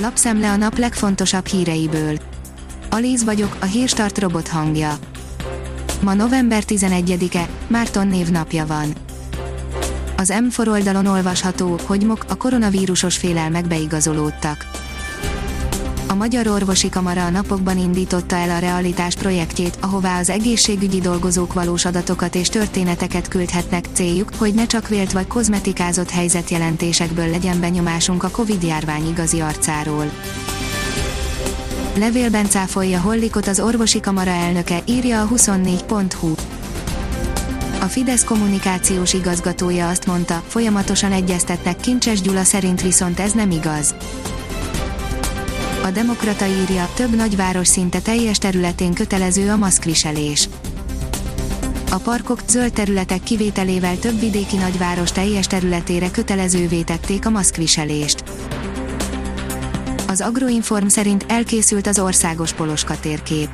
Lapszemle a nap legfontosabb híreiből. Alíz vagyok, a hírstart robot hangja. Ma november 11-e, Márton névnapja van. Az M4 oldalon olvasható, hogy mok a koronavírusos félelmek beigazolódtak. A Magyar Orvosi Kamara a napokban indította el a Realitás projektjét, ahová az egészségügyi dolgozók valós adatokat és történeteket küldhetnek, céljuk, hogy ne csak vélt vagy kozmetikázott helyzetjelentésekből legyen benyomásunk a Covid-járvány igazi arcáról. Levélben cáfolja Hollikot az orvosi kamara elnöke, írja a 24.hu. A Fidesz kommunikációs igazgatója azt mondta, folyamatosan egyeztetnek Kincses Gyula szerint viszont ez nem igaz. A Demokrata írja, több nagyváros szinte teljes területén kötelező a maszkviselés. A parkok, zöld területek kivételével több vidéki nagyváros teljes területére kötelezővé tették a maszkviselést. Az Agroinform szerint elkészült az országos poloska térkép.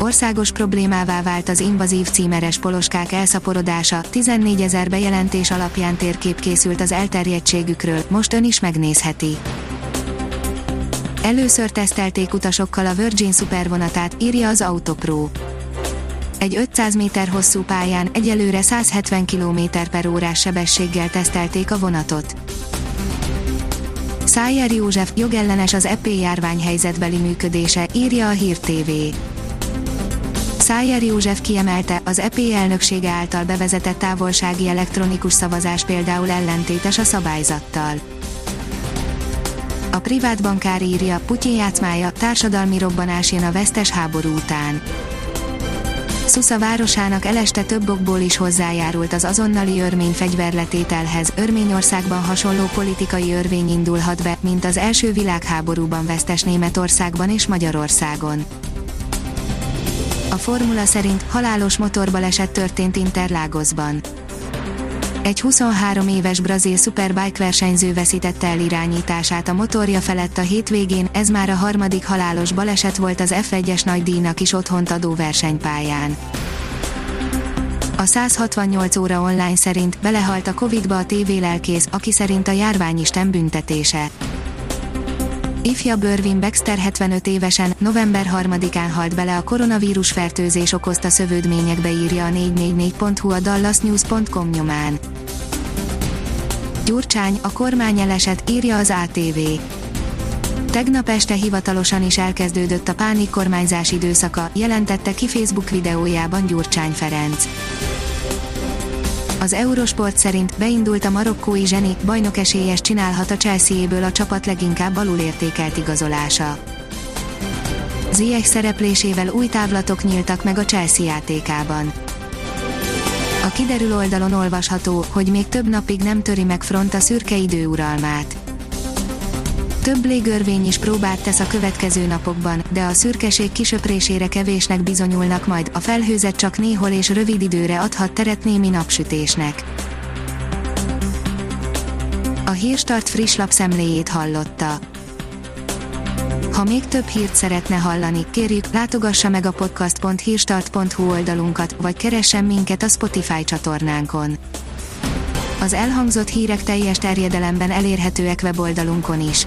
Országos problémává vált az invazív címeres poloskák elszaporodása, 14 ezer bejelentés alapján térkép készült az elterjedtségükről, most ön is megnézheti. Először tesztelték utasokkal a Virgin szupervonatát, írja az Autopro. Egy 500 méter hosszú pályán egyelőre 170 km per órás sebességgel tesztelték a vonatot. Szájer József jogellenes az EP járványhelyzetbeli működése, írja a Hír TV. Szájer József kiemelte, az EP elnöksége által bevezetett távolsági elektronikus szavazás például ellentétes a szabályzattal. A privát bankár írja, Putyin játszmája, társadalmi robbanás jön a vesztes háború után. Szusza városának eleste több okból is hozzájárult az azonnali örmény fegyverletételhez, Örményországban hasonló politikai örvény indulhat be, mint az első világháborúban vesztes Németországban és Magyarországon. A formula szerint halálos motorbaleset történt Interlágosban. Egy 23 éves brazil superbike versenyző veszítette el irányítását a motorja felett a hétvégén, ez már a harmadik halálos baleset volt az F1-es nagydíjnak is otthont adó versenypályán. A 168 óra online szerint belehalt a Covid-ba a TV lelkész, aki szerint a járványisten büntetése. Ifja Börvin Baxter 75 évesen, november 3-án halt bele a koronavírus fertőzés okozta szövődményekbe írja a 444.hu a dallasnews.com nyomán. Gyurcsány, a kormány elesett, írja az ATV. Tegnap este hivatalosan is elkezdődött a pánik kormányzás időszaka, jelentette ki Facebook videójában Gyurcsány Ferenc. Az Eurosport szerint beindult a marokkói zseni, bajnok esélyes csinálhat a Chelsea-ből a csapat leginkább alulértékelt igazolása. Ziyech szereplésével új távlatok nyíltak meg a Chelsea játékában. A kiderül oldalon olvasható, hogy még több napig nem töri meg front a szürke idő uralmát. Több légörvény is próbát tesz a következő napokban, de a szürkeség kisöprésére kevésnek bizonyulnak majd, a felhőzet csak néhol és rövid időre adhat teret némi napsütésnek. A Hírstart friss lapszemléjét hallotta. Ha még több hírt szeretne hallani, kérjük, látogassa meg a podcast.hírstart.hu oldalunkat, vagy keressen minket a Spotify csatornánkon. Az elhangzott hírek teljes terjedelemben elérhetőek weboldalunkon is.